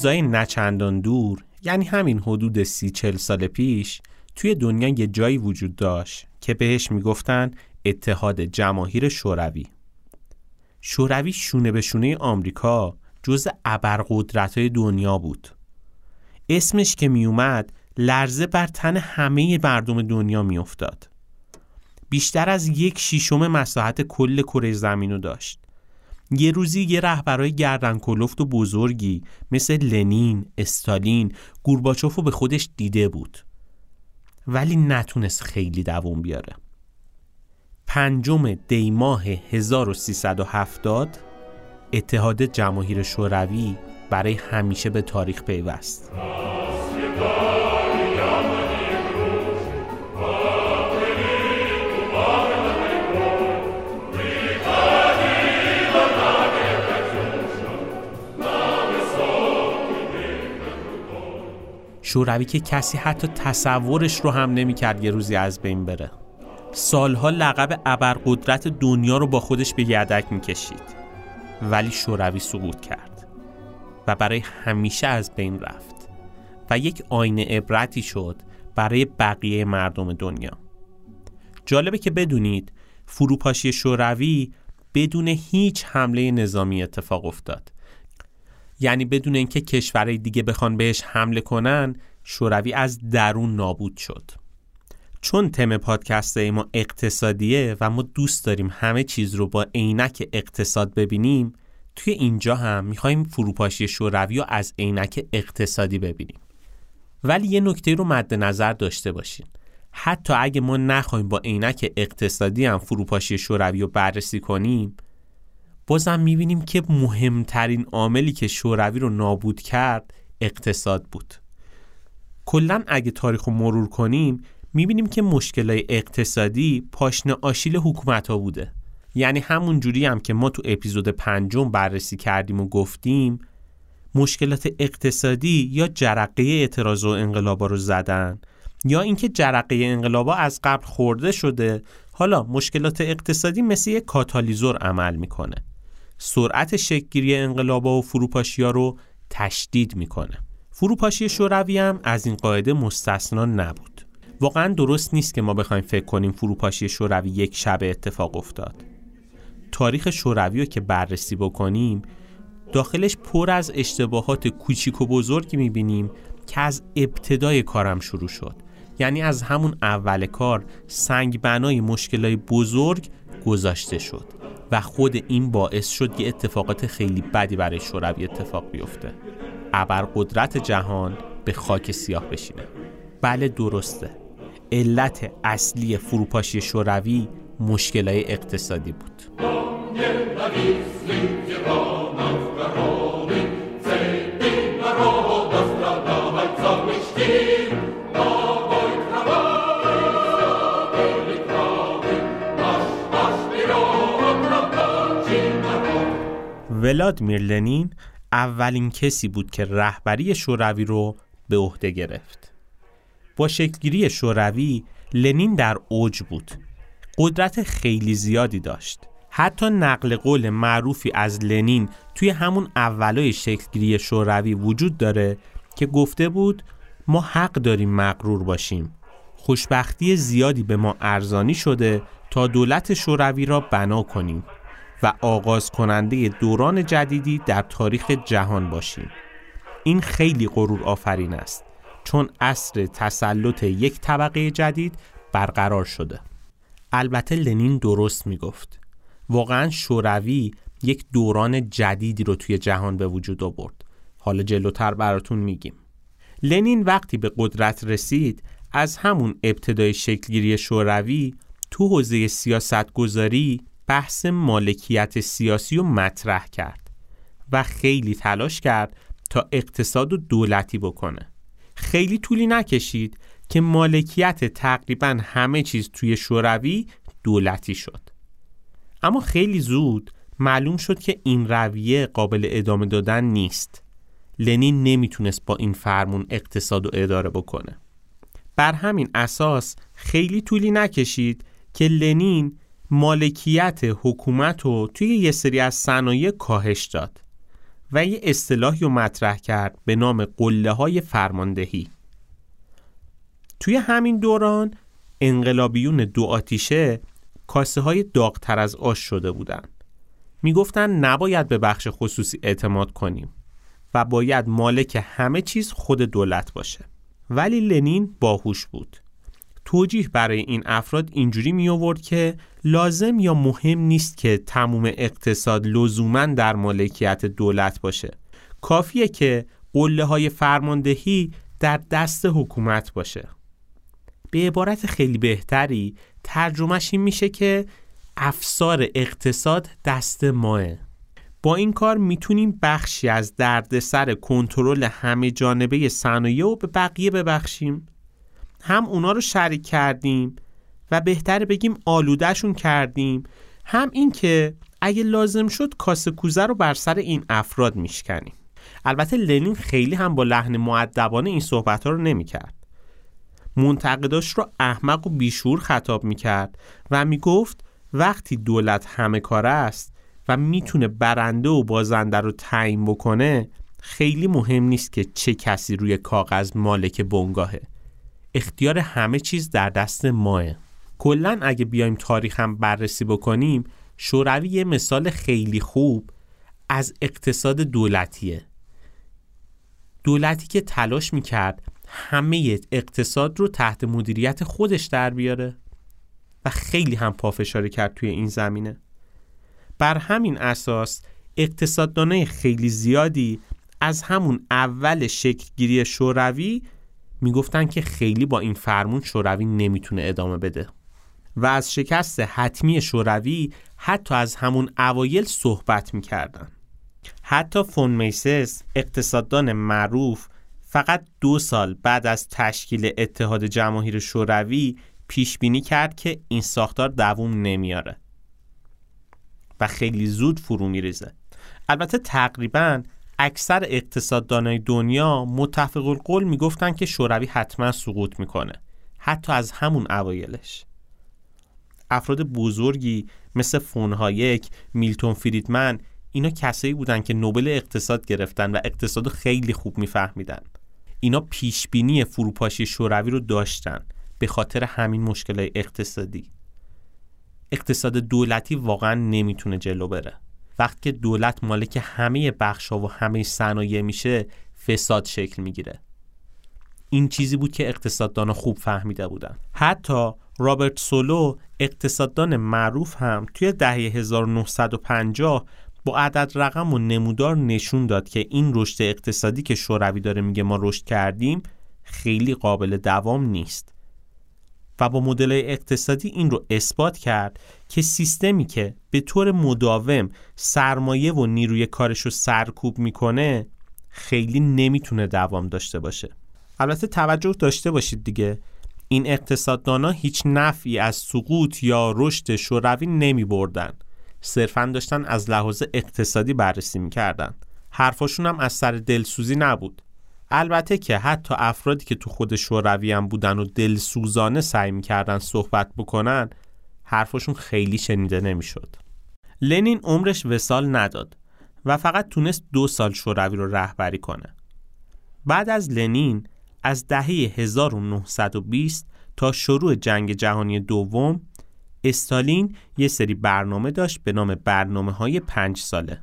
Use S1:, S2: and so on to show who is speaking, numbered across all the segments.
S1: روزای نچندان دور یعنی همین حدود سی چل سال پیش توی دنیا یه جایی وجود داشت که بهش می‌گفتن اتحاد جماهیر شوروی. شوروی شونه به شونه آمریکا جز ابرقدرت های دنیا بود. اسمش که میومد لرزه بر تن همه مردم دنیا میافتاد. بیشتر از یک شیشم مساحت کل کره زمین رو داشت. یه روزی یه رهبرای گردن کلفت و بزرگی مثل لنین، استالین، گورباچوف رو به خودش دیده بود. ولی نتونست خیلی دووم بیاره. پنجم دی ماه 1370 اتحاد جماهیر شوروی برای همیشه به تاریخ پیوست. شوروی که کسی حتی تصورش رو هم نمی‌کرد یه روزی از بین بره. سالها لقب ابرقدرت دنیا رو با خودش به یدک می‌کشید. ولی شوروی سقوط کرد و برای همیشه از بین رفت و یک آینه عبرتی شد برای بقیه مردم دنیا. جالبه که بدونید فروپاشی شوروی بدون هیچ حمله نظامی اتفاق افتاد. یعنی بدون اینکه کشورهای دیگه بخوان بهش حمله کنن شوروی از درون نابود شد. چون تم پادکست ما اقتصادیه و ما دوست داریم همه چیز رو با عینک اقتصاد ببینیم توی اینجا هم می‌خوایم فروپاشی شوروی رو از عینک اقتصادی ببینیم. ولی یه نکته رو مد نظر داشته باشین. حتی اگه ما نخوایم با عینک اقتصادی هم فروپاشی شوروی رو بررسی کنیم بازم می‌بینیم که مهمترین عاملی که شوروی رو نابود کرد اقتصاد بود. کلا اگه تاریخ رو مرور کنیم می‌بینیم که مشکلای اقتصادی پاشنه آشیل حکومت ها بوده. یعنی همون جوری هم که ما تو اپیزود پنجم بررسی کردیم و گفتیم مشکلات اقتصادی یا جرقه اعتراض و انقلابا رو زدن یا اینکه جرقه انقلابا از قبل خورده شده حالا مشکلات اقتصادی مثل یک کاتالیزور عمل می‌کنه. سرعت شکلگیری انقلابا و فروپاشی رو تشدید می‌کنه. فروپاشی شوروی هم از این قاعده مستثنا نبود. واقعا درست نیست که ما بخوایم فکر کنیم فروپاشی شوروی یک شب اتفاق افتاد. تاریخ شوروی رو که بررسی بکنیم داخلش پر از اشتباهات کوچیک و بزرگی می‌بینیم که از ابتدای کارم شروع شد. یعنی از همون اول کار سنگ بنای مشکلای بزرگ گذاشته شد و خود این باعث شد یه اتفاقات خیلی بدی برای شوروی اتفاق بیفته. قدرت جهان به خاک سیاه بشینه. بله درسته. علت اصلی فروپاشی شوروی مشکلای اقتصادی بود. ولادمیر لنین اولین کسی بود که رهبری شوروی رو به عهده گرفت. با شکلگیری شوروی لنین در اوج بود. قدرت خیلی زیادی داشت. حتی نقل قول معروفی از لنین توی همون اولای شکلگیری شوروی وجود داره که گفته بود ما حق داریم مغرور باشیم. خوشبختی زیادی به ما ارزانی شده تا دولت شوروی را بنا کنیم. و آغاز کننده دوران جدیدی در تاریخ جهان باشیم. این خیلی غرور آفرین است چون اصر تسلط یک طبقه جدید برقرار شده. البته لنین درست می گفت واقعا شوروی یک دوران جدیدی رو توی جهان به وجود آورد. حالا جلوتر براتون میگیم. لنین وقتی به قدرت رسید از همون ابتدای شکلگیری شوروی تو حوزه سیاست گذاری بحث مالکیت سیاسی رو مطرح کرد و خیلی تلاش کرد تا اقتصاد و دولتی بکنه. خیلی طولی نکشید که مالکیت تقریبا همه چیز توی شوروی دولتی شد. اما خیلی زود معلوم شد که این رویه قابل ادامه دادن نیست. لنین نمی‌تونست با این فرمون اقتصاد و اداره بکنه. بر همین اساس خیلی طولی نکشید که لنین مالکیت حکومت رو توی یه سری از صنایع کاهش داد و یه اصطلاحی رو مطرح کرد به نام قله های فرماندهی. توی همین دوران انقلابیون دو آتیشه کاسه های داغتر از آش شده بودن. می‌گفتن نباید به بخش خصوصی اعتماد کنیم و باید مالک همه چیز خود دولت باشه. ولی لنین باهوش بود. توجیه برای این افراد اینجوری می آورد که لازم یا مهم نیست که تموم اقتصاد لزوما در مالکیت دولت باشه. کافیه که قله های فرماندهی در دست حکومت باشه. به عبارت خیلی بهتری ترجمهش این میشه که افسار اقتصاد دست ماه. با این کار می‌تونیم بخشی از دردسر کنترل همه جانبه صنایع رو به بقیه ببخشیم. هم اونا رو شریک کردیم و بهتره بگیم آلودهشون کردیم. هم این که اگه لازم شد کاسه کوزه رو بر سر این افراد میشکنیم. البته لنین خیلی هم با لحن معدبانه این صحبت ها رو نمی‌کرد. منتقداش رو احمق و بیشور خطاب می‌کرد و می‌گفت وقتی دولت همه کار است و می‌تونه برنده و بازنده رو تعیین بکنه خیلی مهم نیست که چه کسی روی کاغذ مالک بنگاهه. اختیار همه چیز در دست ماه. کلا اگه بیایم تاریخ هم بررسی بکنیم شوروی یه مثال خیلی خوب از اقتصاد دولتیه. دولتی که تلاش می‌کرد همه اقتصاد رو تحت مدیریت خودش در بیاره و خیلی هم پافشاری کرد توی این زمینه. بر همین اساس اقتصاددانای خیلی زیادی از همون اول شکلگیری شوروی می‌گفتن که خیلی با این فرمون شوروی نمی‌تونه ادامه بده. و از شکست حتمی شوروی حتی از همون اوایل صحبت می‌کردن. حتی فون میسس اقتصاددان معروف فقط دو سال بعد از تشکیل اتحاد جماهیر شوروی پیش بینی کرد که این ساختار دووم نمیاره و خیلی زود فرو میریزه. البته تقریبا اکثر اقتصاددانای دنیا متفق القول می‌گفتن که شوروی حتما سقوط می‌کنه حتی از همون اوایلش. افراد بزرگی مثل فونهایک میلتون فریدمن اینا کسایی بودن که نوبل اقتصاد گرفتن و اقتصاد خیلی خوب میفهمیدن. اینا پیشبینی فروپاشی شوروی رو داشتن به خاطر همین مشکل اقتصادی. اقتصاد دولتی واقعا نمی‌تونه جلو بره. وقتی که دولت مالک همه بخش و همه صنایع میشه فساد شکل می‌گیره. این چیزی بود که اقتصاددان خوب فهمیده بودن. حتی رابرت سولو اقتصاددان معروف هم توی دهه 1950 با عدد رقم و نمودار نشون داد که این رشد اقتصادی که شوروی داره میگه ما رشد کردیم خیلی قابل دوام نیست. و با مدل اقتصادی این رو اثبات کرد که سیستمی که به طور مداوم سرمایه و نیروی کارش رو سرکوب می‌کنه خیلی نمی‌تونه دوام داشته باشه. البته توجه داشته باشید دیگه. این اقتصاددانا هیچ نفعی از سقوط یا رشد شوروی نمی بردن صرفا داشتن از لحاظ اقتصادی بررسی می‌کردن. حرفاشون هم از سر دلسوزی نبود. البته که حتی افرادی که تو خود شوروی هم بودن و دلسوزانه سعی می‌کردن صحبت بکنن حرفشون خیلی شنیده نمی‌شد. لنین عمرش وسال نداد و فقط تونست دو سال شوروی رو رهبری کنه. بعد از لنین از دهه 1920 تا شروع جنگ جهانی دوم استالین یه سری برنامه داشت به نام برنامه های پنج ساله.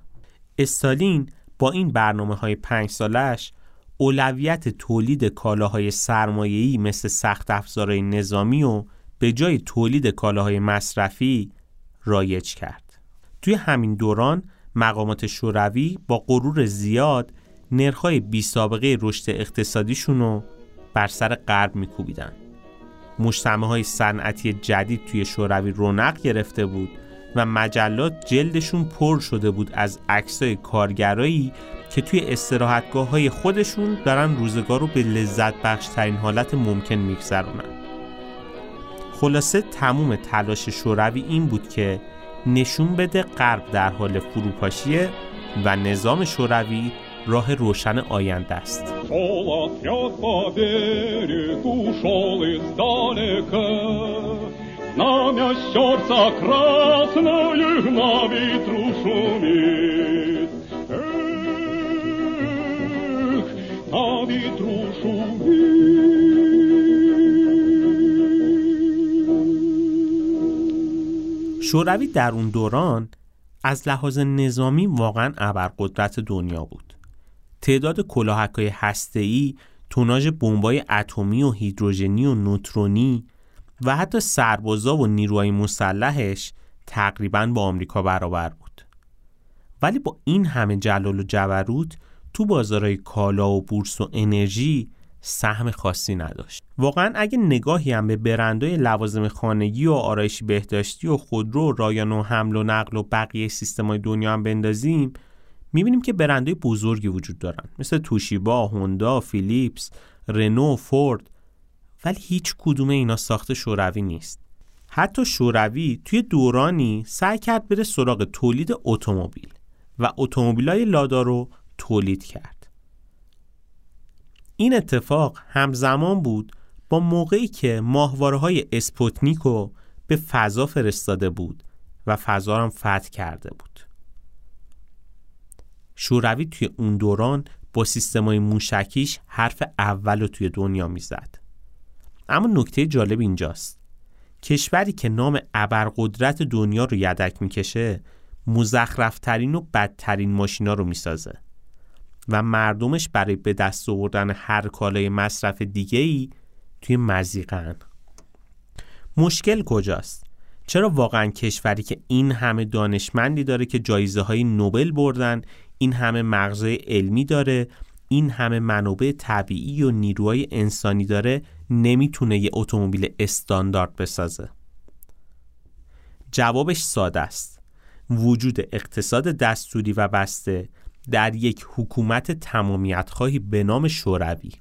S1: استالین با این برنامه های پنج سالش اولویت تولید کالاهای سرمایه‌ای مثل سخت افزارهای نظامی و به جای تولید کالاهای مصرفی رایج کرد. توی همین دوران مقامات شوروی با غرور زیاد نرخ‌های بی سابقه رشد اقتصادیشون رو بر سر غرب میکوبیدن. مجتمع های صنعتی جدید توی شوروی رونق گرفته بود و مجلات جلدشون پر شده بود از عکسای کارگرایی که توی استراحتگاه های خودشون دارن روزگار رو به لذت بخش ترین حالت ممکن میگذرونن خلاصه تموم تلاش شوروی این بود که نشون بده غرب در حال فروپاشیه و نظام شوروی راه روشن آینده است Знамя сердца красное на ветру шумит. Эх, на ветру شومید. شوروی در اون دوران از لحاظ نظامی واقعا ابرقدرت دنیا بود. تعداد کلاهک‌های هسته‌ای، توناژ بمبای اتمی و هیدروژنی و نوترونی و حتی سربازا و نیروهای مسلحش تقریبا با آمریکا برابر بود ولی با این همه جلال و جبروت تو بازارهای کالا و بورس و انرژی سهم خاصی نداشت. واقعا اگه نگاهی هم به برندهای لوازم خانگی و آرایشی بهداشتی و خودرو و رایان و حمل و نقل و بقیه سیستمای دنیا هم بندازیم می‌بینیم که برندهای بزرگی وجود دارن. مثل توشیبا، هوندا، فیلیپس، رنو، فورد. ولی هیچ کدوم اینا ساخت شوروی نیست. حتی شوروی توی دورانی سعی کرد بره سراغ تولید اتومبیل و اتومبیلای لادا رو تولید کرد. این اتفاق همزمان بود با موقعی که ماهواره های اسپوتنیک به فضا فرستاده بود و فضا هم فتح کرده بود. شوروی توی اون دوران با سیستمای موشکیش حرف اول رو توی دنیا می‌زد. اما نکته جالب اینجاست. کشوری که نام ابرقدرت دنیا رو یدک می‌کشه مزخرفترین و بدترین ماشینا رو می‌سازه. و مردمش برای به دست آوردن هر کالای مصرف دیگه ای توی مزیقن. مشکل کجاست؟ چرا واقعا کشوری که این همه دانشمندی داره که جایزه های نوبل بردن این همه مغزای علمی داره این همه منابع طبیعی و نیروهای انسانی داره نمی‌تونه یه اتومبیل استاندارد بسازه؟ جوابش ساده است. وجود اقتصاد دستوری و بسته در یک حکومت تمامیت خواهی به نام شوروی.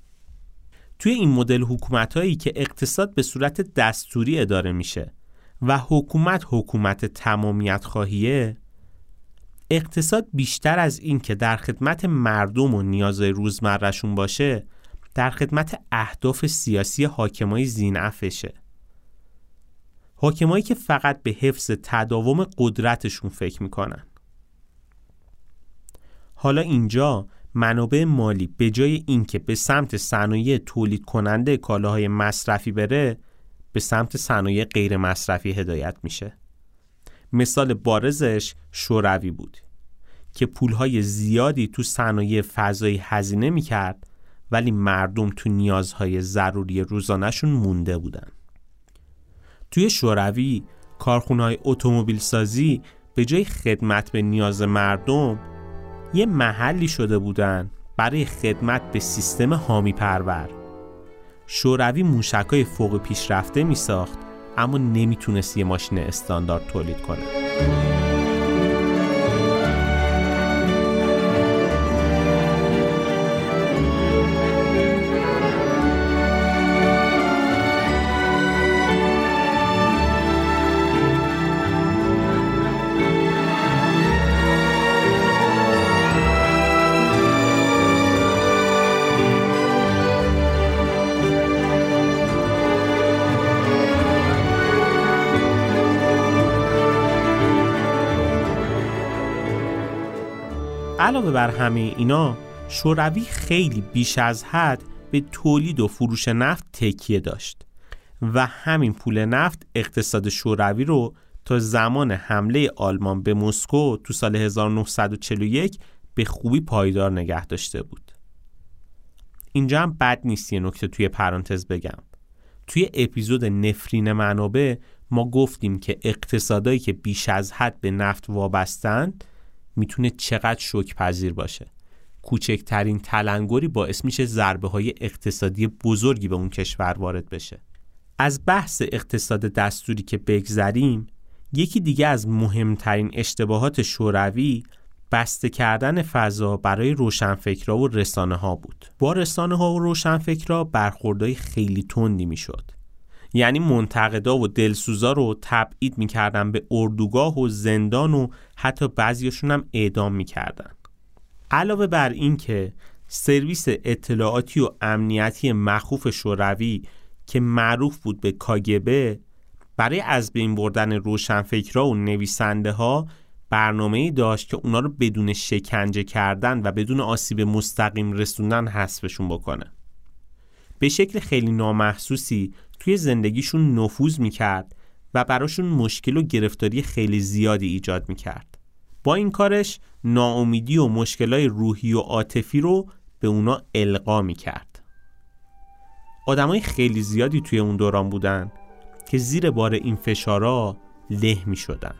S1: توی این مدل حکومت هایی که اقتصاد به صورت دستوری اداره میشه و حکومت حکومت تمامیت خواهیه اقتصاد بیشتر از این که در خدمت مردم و نیازهای روزمرهشون باشه در خدمت اهداف سیاسی حاکمای زینعفشه. حاکمایی که فقط به حفظ تداوم قدرتشون فکر می‌کنن. حالا اینجا منابع مالی به جای اینکه به سمت صنایع تولید کننده کالاهای مصرفی بره به سمت صنایع غیر مصرفی هدایت میشه. مثال بارزش شوروی بود که پولهای زیادی تو صنایع فضایی هزینه می‌کرد ولی مردم تو نیازهای ضروری روزانهشون مونده بودن. توی شوروی کارخونهای اتومبیل سازی به جای خدمت به نیاز مردم یه محلی شده بودن برای خدمت به سیستم حامی پرور. شوروی موشکای فوق پیشرفته می ساخت اما نمی‌تونست یه ماشین استاندارد تولید کنه. علاوه بر همه اینا شوروی خیلی بیش از حد به تولید و فروش نفت تکیه داشت و همین پول نفت اقتصاد شوروی رو تا زمان حمله آلمان به مسکو تو سال 1941 به خوبی پایدار نگه داشته بود. اینجا هم بد نیست یه نکته توی پرانتز بگم. توی اپیزود نفرین منابع ما گفتیم که اقتصادایی که بیش از حد به نفت وابستند می‌تونه چقدر شوک پذیر باشه کوچکترین تلنگری باعث میشه ضربه های اقتصادی بزرگی به اون کشور وارد بشه از بحث اقتصاد دستوری که بگذریم یکی دیگه از مهمترین اشتباهات شوروی بسته کردن فضا برای روشنفکرا و رسانه ها بود. با رسانه ها و روشنفکرا برخوردهای خیلی تندی می‌شد. یعنی منتقدا و دلسوزا رو تبعید می‌کردن به اردوگاه و زندان و حتی بعضیشون هم اعدام می‌کردن. علاوه بر این که سرویس اطلاعاتی و امنیتی مخوف شوروی که معروف بود به کاگبه برای از بین بردن روشنفکرها و نویسنده ها برنامه داشت که اونا رو بدون شکنجه کردن و بدون آسیب مستقیم رسوندن حذفشون بکنه به شکل خیلی نامحسوسی توی زندگیشون نفوذ می‌کرد و براشون مشکل و گرفتاری خیلی زیادی ایجاد می‌کرد. با این کارش ناامیدی و مشکلای روحی و عاطفی رو به اونا القا می‌کرد. آدمای خیلی زیادی توی اون دوران بودن که زیر بار این فشارا له می شدن.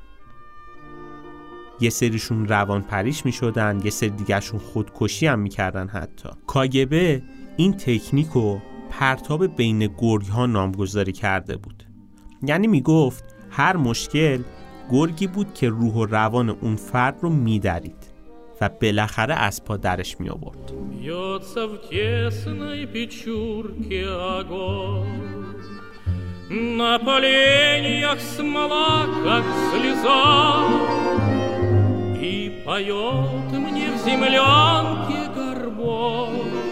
S1: یه سریشون روان پریش می شدن یه سری دیگرشون خودکشی هم می کردن حتی. کاگبه این تکنیک رو پرتاب بین گرگ ها نامگذاری کرده بود یعنی می گفت هر مشکل گرگی بود که روح و روان اون فرد رو می درید و بالاخره از پا درش می آورد На поленьях смола, как слеза, И поет мне в землянке горбок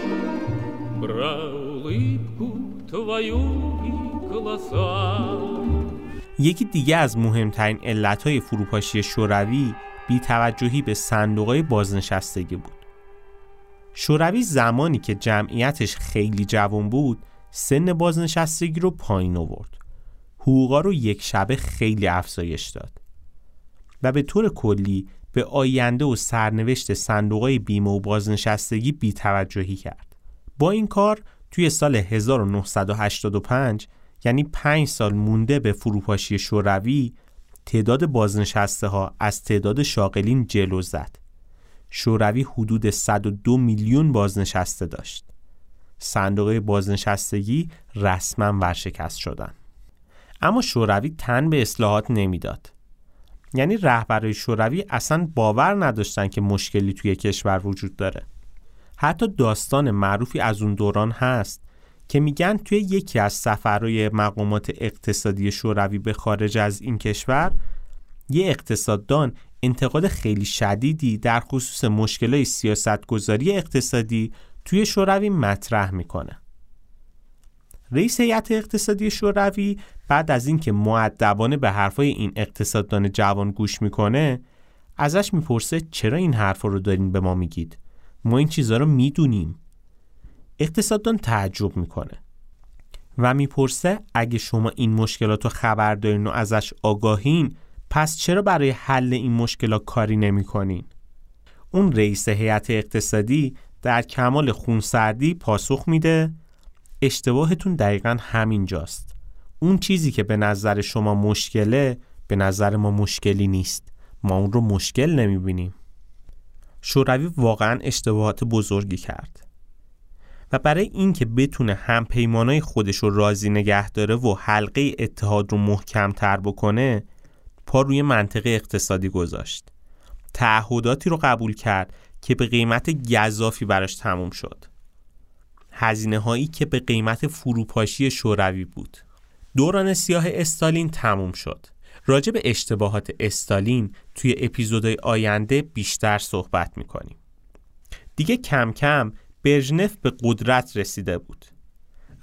S1: Про улыбку твою и глаза یکی دیگه از مهمترین علتهای فروپاشی شوروی بیتوجهی به صندوقهای بازنشستگی بود. شوروی زمانی که جمعیتش خیلی جوان بود سن بازنشستگی رو پایین آورد حقوقا رو یک شبه خیلی افزایش داد و به طور کلی به آینده و سرنوشت صندوقای بیمه و بازنشستگی بیتوجهی کرد با این کار توی سال 1985 یعنی پنج سال مونده به فروپاشی شوروی تعداد بازنشسته ها از تعداد شاغلین جلو زد. شوروی حدود 102 میلیون بازنشسته داشت. صندوق بازنشستگی رسما ورشکست شدن. اما شوروی تن به اصلاحات نمی‌داد. یعنی رهبرای شوروی اصلا باور نداشتن که مشکلی توی کشور وجود داره. حتی داستان معروفی از اون دوران هست که میگن توی یکی از سفرهای مقامات اقتصادی شوروی به خارج از این کشور یه اقتصاددان انتقاد خیلی شدیدی در خصوص مشکلات سیاستگذاری اقتصادی توی شوروی مطرح می‌کنه. رئیس هیئت اقتصادی شوروی بعد از اینکه معدبانه به حرفای این اقتصاددان جوان گوش می‌کنه ازش می‌پرسه چرا این حرفا رو دارین به ما میگید؟ ما این چیزها رو می‌دونیم. اقتصاددان تعجب می‌کنه و می‌پرسه اگه شما این مشکلات رو خبر دارین و ازش آگاهین پس چرا برای حل این مشکلات کاری نمی‌کنین؟ اون رئیس هیئت اقتصادی در کمال خونسردی پاسخ میده اشتباهتون دقیقا همینجاست. اون چیزی که به نظر شما مشکله به نظر ما مشکلی نیست. ما اون رو مشکل نمی‌بینیم. شوروی واقعا اشتباهات بزرگی کرد. و برای اینکه بتونه هم پیمانای خودش رو راضی نگه داره و حلقه اتحاد رو محکم تر بکنه پا روی منطقه اقتصادی گذاشت. تعهداتی رو قبول کرد که به قیمت گذافی براش تموم شد. هزینه هایی که به قیمت فروپاشی شوروی بود. دوران سیاه استالین تموم شد. راجع به اشتباهات استالین توی اپیزودهای آینده بیشتر صحبت می‌کنیم. دیگه کم کم برژنف به قدرت رسیده بود.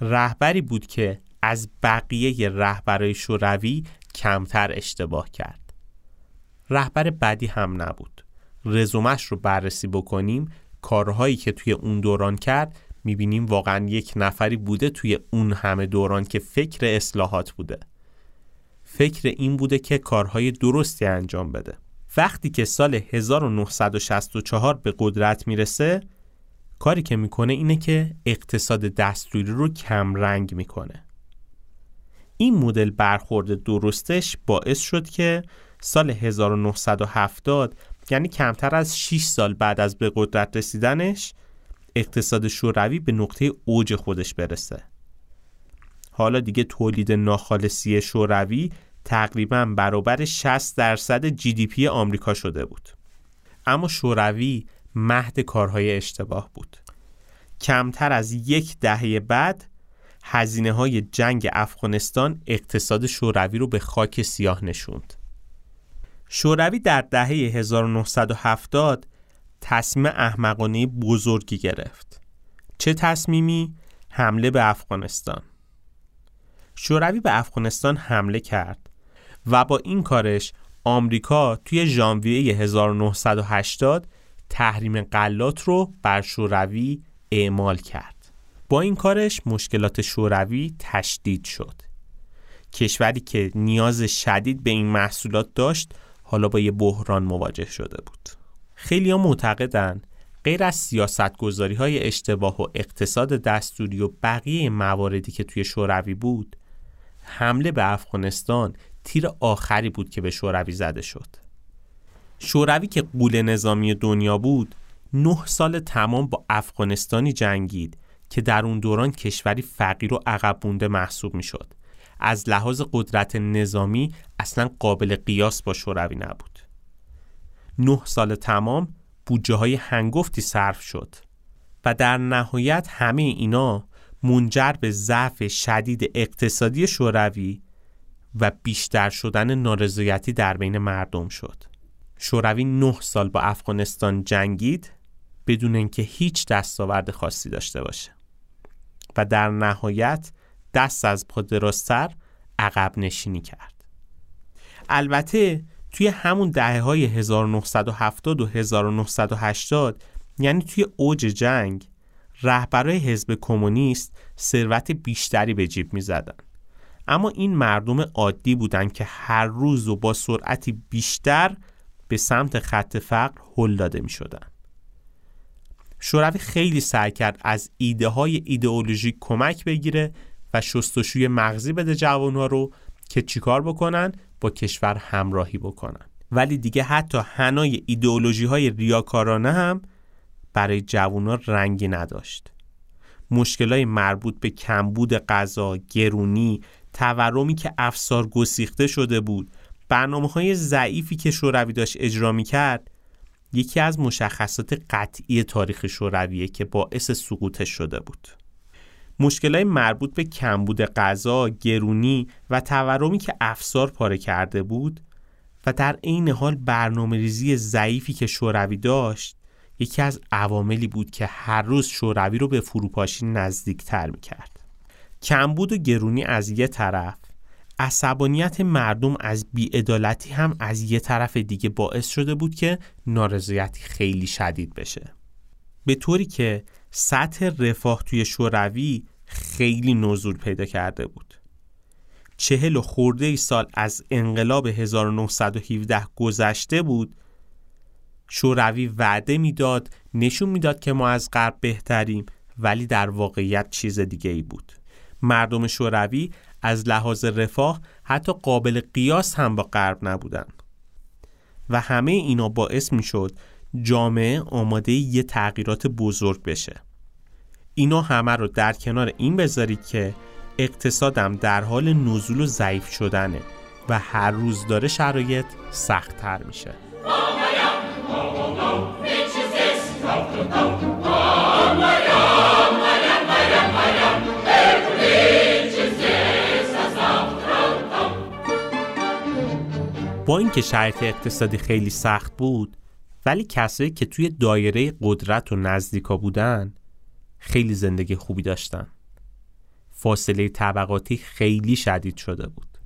S1: رهبری بود که از بقیه رهبرای شوروی کمتر اشتباه کرد. رهبر بدی هم نبود. رزومش رو بررسی بکنیم کارهایی که توی اون دوران کرد می‌بینیم واقعا یک نفری بوده توی اون همه دوران که فکر اصلاحات بوده. فکر این بوده که کارهای درستی انجام بده. وقتی که سال 1964 به قدرت می‌رسه کاری که می‌کنه اینه که اقتصاد دستوری رو کم رنگ می‌کنه. این مدل برخورد درستش باعث شد که سال 1970 یعنی کمتر از 6 سال بعد از به قدرت رسیدنش اقتصاد شوروی به نقطه اوج خودش برسه. حالا دیگه تولید ناخالصی شوروی تقریبا برابر 60 درصد جی دی پی آمریکا شده بود. اما شوروی مهد کارهای اشتباه بود. کمتر از یک دهه بعد هزینه های جنگ افغانستان اقتصاد شوروی رو به خاک سیاه نشوند. شوروی در دهه 1970 تصمیم احمقانه بزرگی گرفت. چه تصمیمی؟ حمله به افغانستان. شوروی به افغانستان حمله کرد و با این کارش آمریکا توی ژانویه 1980 تحریم غلات رو بر شوروی اعمال کرد. با این کارش مشکلات شوروی تشدید شد. کشوری که نیاز شدید به این محصولات داشت حالا با یه بحران مواجه شده بود. خیلی ها معتقدن غیر از سیاست گذاری های اشتباه و اقتصاد دستوری و بقیه مواردی که توی شوروی بود حمله به افغانستان تیر آخری بود که به شوروی زده شد شوروی که قول نظامی دنیا بود نه سال تمام با افغانستانی جنگید که در اون دوران کشوری فقیر و عقب مونده محسوب می‌شد. از لحاظ قدرت نظامی اصلا قابل قیاس با شوروی نبود. نه سال تمام بودجه های هنگفتی صرف شد و در نهایت همه اینا منجر به ضعف شدید اقتصادی شوروی و بیشتر شدن نارضایتی در بین مردم شد. شوروی نه سال با افغانستان جنگید بدون اینکه هیچ دستاورد خاصی داشته باشه و در نهایت دست از پا دراستر عقب نشینی کرد البته توی همون دهه های 1970 و 1980 یعنی توی اوج جنگ رهبرای حزب کمونیست ثروت بیشتری به جیب می زدن. اما این مردم عادی بودند که هر روز و با سرعتی بیشتر به سمت خط فقر هل داده می شدن. شوروی خیلی سعی کرد از ایده های ایدئولوژیک کمک بگیره و شستشوی مغزی بده جوانها رو که چیکار بکنن با کشور همراهی بکنن ولی دیگه حتی هنای ایدئولوژی های ریاکارانه هم برای جوانها رنگی نداشت. مشکلای مربوط به کمبود غذا، گرونی، تورمی که افسار گسیخته شده بود برنامه های ضعیفی که شوروی داشت اجرا می کرد یکی از مشخصات قطعی تاریخ شورویه که باعث سقوطش شده بود. مشکلات مربوط به کمبود غذا، گرونی و تورمی که افسار پاره کرده بود و در عین حال برنامه ریزی ضعیفی که شوروی داشت یکی از عواملی بود که هر روز شوروی رو به فروپاشی نزدیکتر می‌کرد. کمبود و گرونی از یه طرف عصبانیت مردم از بیعدالتی هم از یه طرف دیگه باعث شده بود که نارضایتی خیلی شدید بشه. به طوری که سطح رفاه توی شوروی خیلی نزول پیدا کرده بود. چهل و خورده ای سال از انقلاب 1917 گذشته بود شوروی وعده می‌داد نشون می‌داد که ما از غرب بهتریم ولی در واقعیت چیز دیگه ای بود. مردم شوروی از لحاظ رفاه حتی قابل قیاس هم با غرب نبودن و همه اینا باعث می شد جامعه آماده یه تغییرات بزرگ بشه. اینا همه رو در کنار این بذارید که اقتصادم در حال نزول و ضعیف شدنه و هر روز داره شرایط سختتر میشه. با اینکه شرایط اقتصادی خیلی سخت بود ولی کسایی که توی دایره قدرت و نزدیکا بودن خیلی زندگی خوبی داشتن. فاصله طبقاتی خیلی شدید شده بود.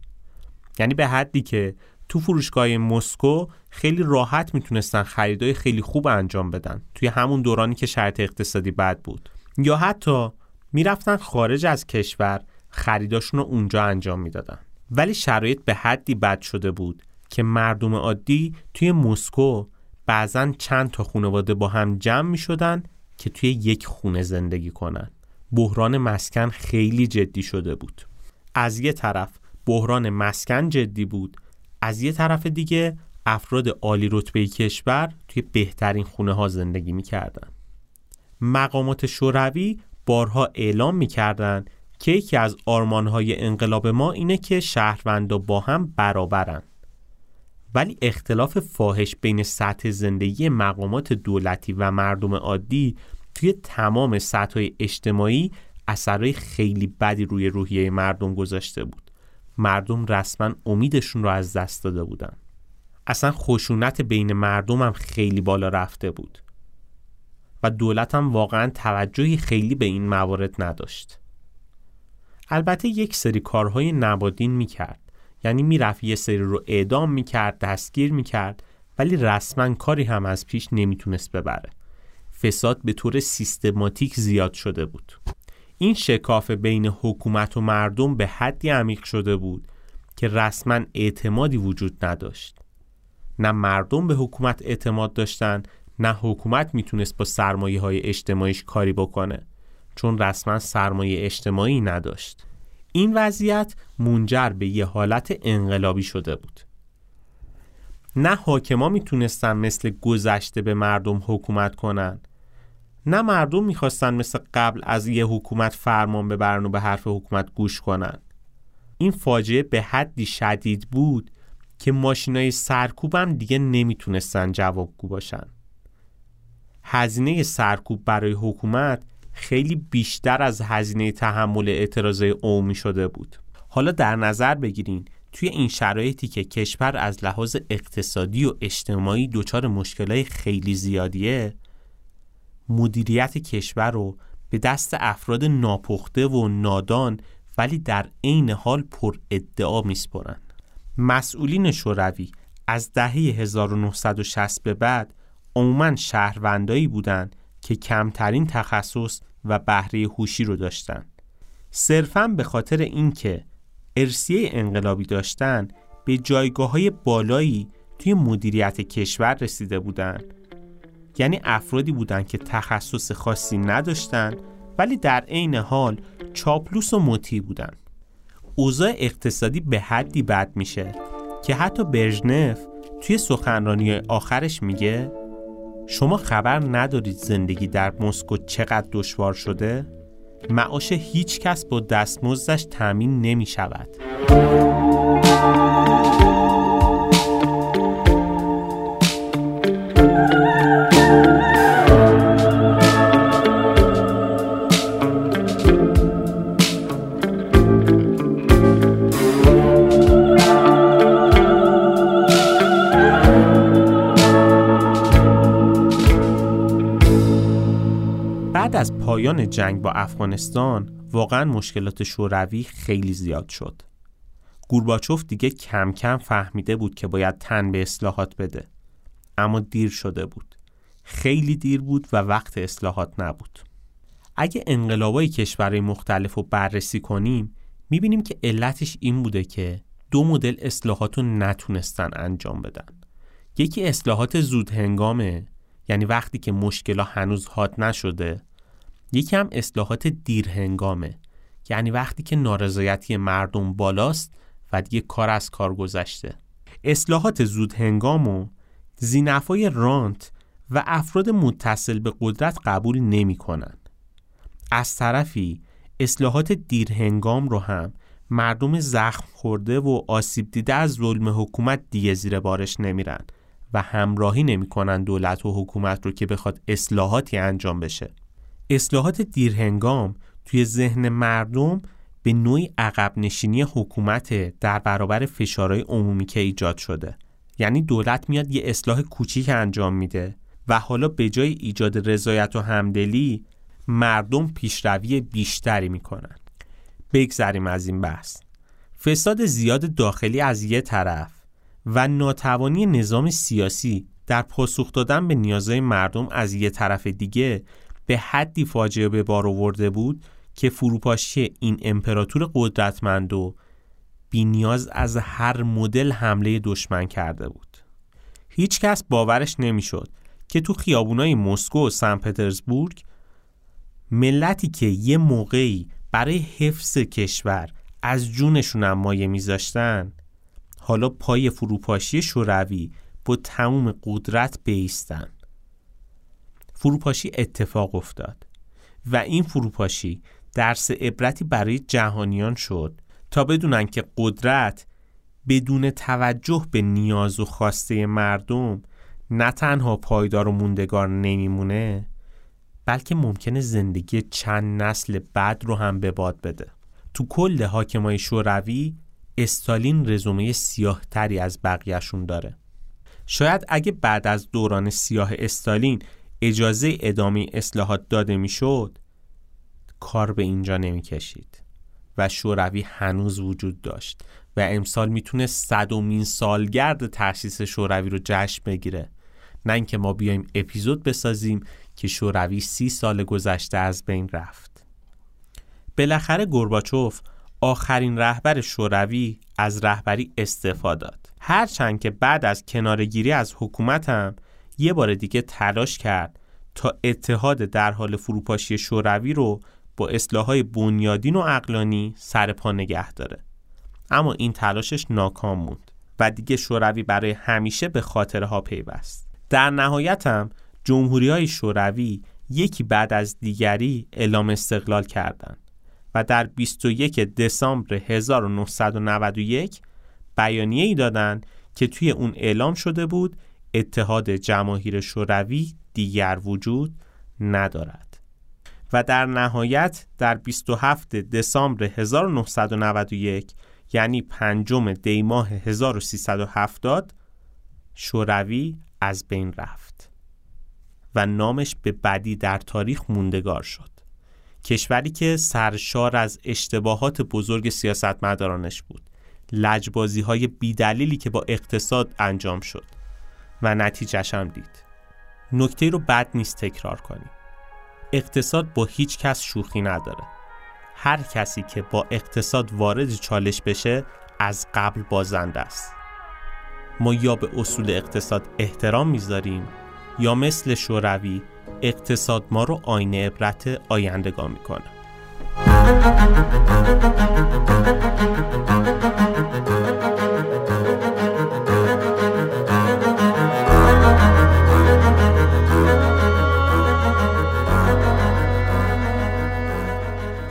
S1: یعنی به حدی که تو فروشگاه مسکو خیلی راحت می‌تونستن خریدای خیلی خوب انجام بدن. توی همون دورانی که شرط اقتصادی بد بود. یا حتی می‌رفتن خارج از کشور خریداشون رو اونجا انجام می‌دادن. ولی شرایط به حدی بد شده بود که مردم عادی توی مسکو بعضا چند تا خانواده با هم جمع می شدن که توی یک خونه زندگی کنن. بحران مسکن خیلی جدی شده بود. از یه طرف بحران مسکن جدی بود از یه طرف دیگه افراد عالی رتبه کشور توی بهترین خونه ها زندگی می‌کردن. مقامات شوروی بارها اعلام می‌کردن که یکی از آرمانهای انقلاب ما اینه که شهروندا با هم برابرن. ولی اختلاف فاحش بین سطح زندگی مقامات دولتی و مردم عادی توی تمام سطح اجتماعی اثرهای خیلی بدی روی روحیه مردم گذاشته بود. مردم رسما امیدشون رو از دست داده بودن. اصلا خشونت بین مردم هم خیلی بالا رفته بود. و دولت هم واقعا توجهی خیلی به این موارد نداشت. البته یک سری کارهای نبادین می‌کرد. یعنی می‌رفت یه سری رو اعدام می‌کرد دستگیر می‌کرد ولی رسما کاری هم از پیش نمی‌تونست ببره. فساد به طور سیستماتیک زیاد شده بود. این شکاف بین حکومت و مردم به حدی عمیق شده بود که رسما اعتمادی وجود نداشت. نه مردم به حکومت اعتماد داشتن نه حکومت می‌تونست با سرمایه های اجتماعیش کاری بکنه چون رسما سرمایه اجتماعی نداشت. این وضعیت منجر به یه حالت انقلابی شده بود. نه حاکما می‌تونستن مثل گذشته به مردم حکومت کنن نه مردم می‌خواستن مثل قبل از یه حکومت فرمان ببرن و به حرف حکومت گوش کنن. این فاجعه به حدی شدید بود که ماشینای سرکوبم دیگه نمی‌تونستن جوابگو باشن. هزینه سرکوب برای حکومت خیلی بیشتر از هزینه تحمل اعتراضای عمومی شده بود. حالا در نظر بگیرین توی این شرایطی که کشور از لحاظ اقتصادی و اجتماعی دچار مشکلات خیلی زیادیه مدیریت کشور رو به دست افراد ناپخته و نادان ولی در عین حال پر ادعا میسپرن. مسئولین شوروی از دهه 1960 به بعد عموما شهروندایی بودند که کمترین تخصص و بهره هوشی رو داشتن. صرفا به خاطر اینکه ارسیه انقلابی داشتن به جایگاه های بالایی توی مدیریت کشور رسیده بودند. یعنی افرادی بودند که تخصص خاصی نداشتن ولی در عین حال چاپلوس و مطیع بودند اوضاع اقتصادی به حدی بد میشه که حتی برژنف توی سخنرانی آخرش میگه شما خبر ندارید زندگی در مسکو چقدر دشوار شده؟ معاش هیچ کس با دستمزدش تأمین نمی شود. جنگ با افغانستان واقعا مشکلات شوروی خیلی زیاد شد. گورباچوف دیگه کم کم فهمیده بود که باید تن به اصلاحات بده. اما دیر شده بود. خیلی دیر بود و وقت اصلاحات نبود. اگه انقلابای کشورهای مختلف رو بررسی کنیم می‌بینیم که علتش این بوده که دو مدل اصلاحات رو نتونستن انجام بدن. یکی اصلاحات زود هنگامه یعنی وقتی که مشکل هنوز حاد نشده یکی هم اصلاحات دیر هنگامه یعنی وقتی که نارضایتی مردم بالاست و دیگه کار از کار گذشته اصلاحات زود هنگام و زینفای رانت و افراد متصل به قدرت قبول نمی کنن. از طرفی اصلاحات دیر هنگام رو هم مردم زخم خورده و آسیب دیده از ظلم حکومت دیگه زیر بارش نمیرن و همراهی نمی‌کنن دولت و حکومت رو که بخواد اصلاحاتی انجام بشه. اصلاحات دیرهنگام توی ذهن مردم به نوعی عقب نشینی حکومت در برابر فشارهای عمومی که ایجاد شده. یعنی دولت میاد یه اصلاح کوچیک انجام میده و حالا به جای ایجاد رضایت و همدلی مردم پیشروی بیشتری می‌کنن. بگذریم از این بحث. فساد زیاد داخلی از یه طرف و ناتوانی نظام سیاسی در پاسخ دادن به نیازهای مردم از یه طرف دیگه به حدی فاجعه به بار آورده بود که فروپاشی این امپراتور قدرتمند و بینیاز از هر مدل حمله دشمن کرده بود. هیچ کس باورش نمی‌شد که تو خیابونای مسکو و سن پترزبورگ ملتی که یه موقعی برای حفظ کشور از جونشون هم مایه میذاشتن حالا پای فروپاشی شوروی با تموم قدرت بیستن. فروپاشی اتفاق افتاد و این فروپاشی درس عبرتی برای جهانیان شد تا بدونن که قدرت بدون توجه به نیاز و خواسته مردم نه تنها پایدار و موندگار نمیمونه بلکه ممکنه زندگی چند نسل بعد رو هم به باد بده. تو کل حاکمای شوروی استالین رزومه سیاه تری از بقیهشون داره. شاید اگه بعد از دوران سیاه استالین اجازه ادامه اصلاحات داده می‌شد کار به اینجا نمی‌کشید و شوروی هنوز وجود داشت و امسال می‌تونه صدومین سالگرد تأسیس شوروی رو جشن بگیره. نه اینکه ما بیایم اپیزود بسازیم که شوروی سی سال گذشته از بین رفت. بالاخره گورباچوف آخرین رهبر شوروی از رهبری استعفا داد. هرچند که بعد از کنارگیری از حکومتم یه بار دیگه تلاش کرد تا اتحاد در حال فروپاشی شوروی رو با اصلاحهای بنیادین و اقلانی سر پا نگه داره. اما این تلاشش ناکام موند و دیگه شوروی برای همیشه به خاطرها ها پیوست. در نهایت هم جمهوری های شوروی یکی بعد از دیگری اعلام استقلال کردند و در 21 دسامبر 1991 بیانیه ای دادند که توی اون اعلام شده بود اتحاد جماهیر شوروی دیگر وجود ندارد. و در نهایت در 27 دسامبر 1991 یعنی پنجم دی ماه 1370 شوروی از بین رفت و نامش به بدی در تاریخ موندگار شد. کشوری که سرشار از اشتباهات بزرگ سیاستمدارانش بود. لجبازی های بیدلیلی که با اقتصاد انجام شد. و نتیجهش هم دید. نکته رو بد نیست تکرار کنیم اقتصاد با هیچ کس شوخی نداره. هر کسی که با اقتصاد وارد چالش بشه از قبل بازنده است. ما یا به اصول اقتصاد احترام می‌ذاریم یا مثل شوروی اقتصاد ما رو آینه عبرت آیندگان می‌کنه.